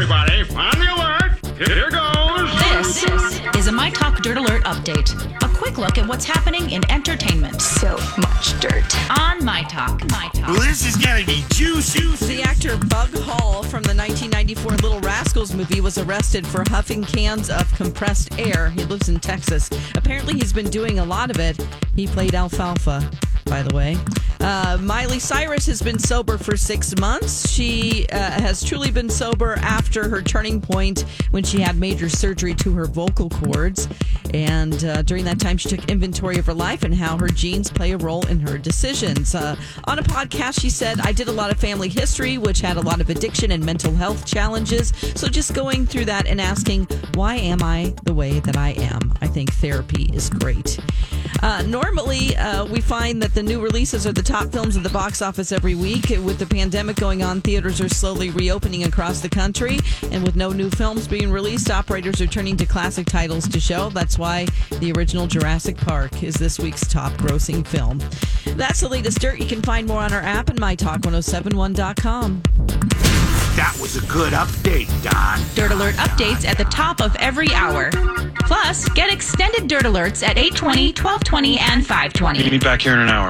everybody. On the alert. Here goes. This is a My Talk Dirt Alert update. A quick look at what's happening in entertainment So much dirt. on My Talk. My Talk. Well, this is gonna be juicy. The actor Bug Hall from the 1994 Little Rascals movie was arrested for huffing cans of compressed air. He lives in Texas. Apparently, he's been doing a lot of it. He played alfalfa, by the way. Uh, Miley Cyrus has been sober for six months. She uh, has truly been sober after her turning point when she had major surgery to her vocal cords. And uh, during that time, she took inventory of her life and how her genes play a role in her decisions. Uh, on a podcast, she said, I did a lot of family history, which had a lot of addiction and mental health challenges. So just going through that and asking, why am I the way that I am? I think therapy is great. Uh, normally, uh, we find that the new releases are the top films at the box office every week. With the pandemic going on, theaters are slowly reopening across the country. And with no new films being released, operators are turning to classic titles to show. That's why the original Jurassic Park is this week's top grossing film. That's the latest dirt. You can find more on our app and mytalk1071.com. That was a good update, Don. Dirt Alert updates at the top of every hour. Plus, get extended Dirt Alerts at 820, 1220, and 520. Meet me back here in an hour.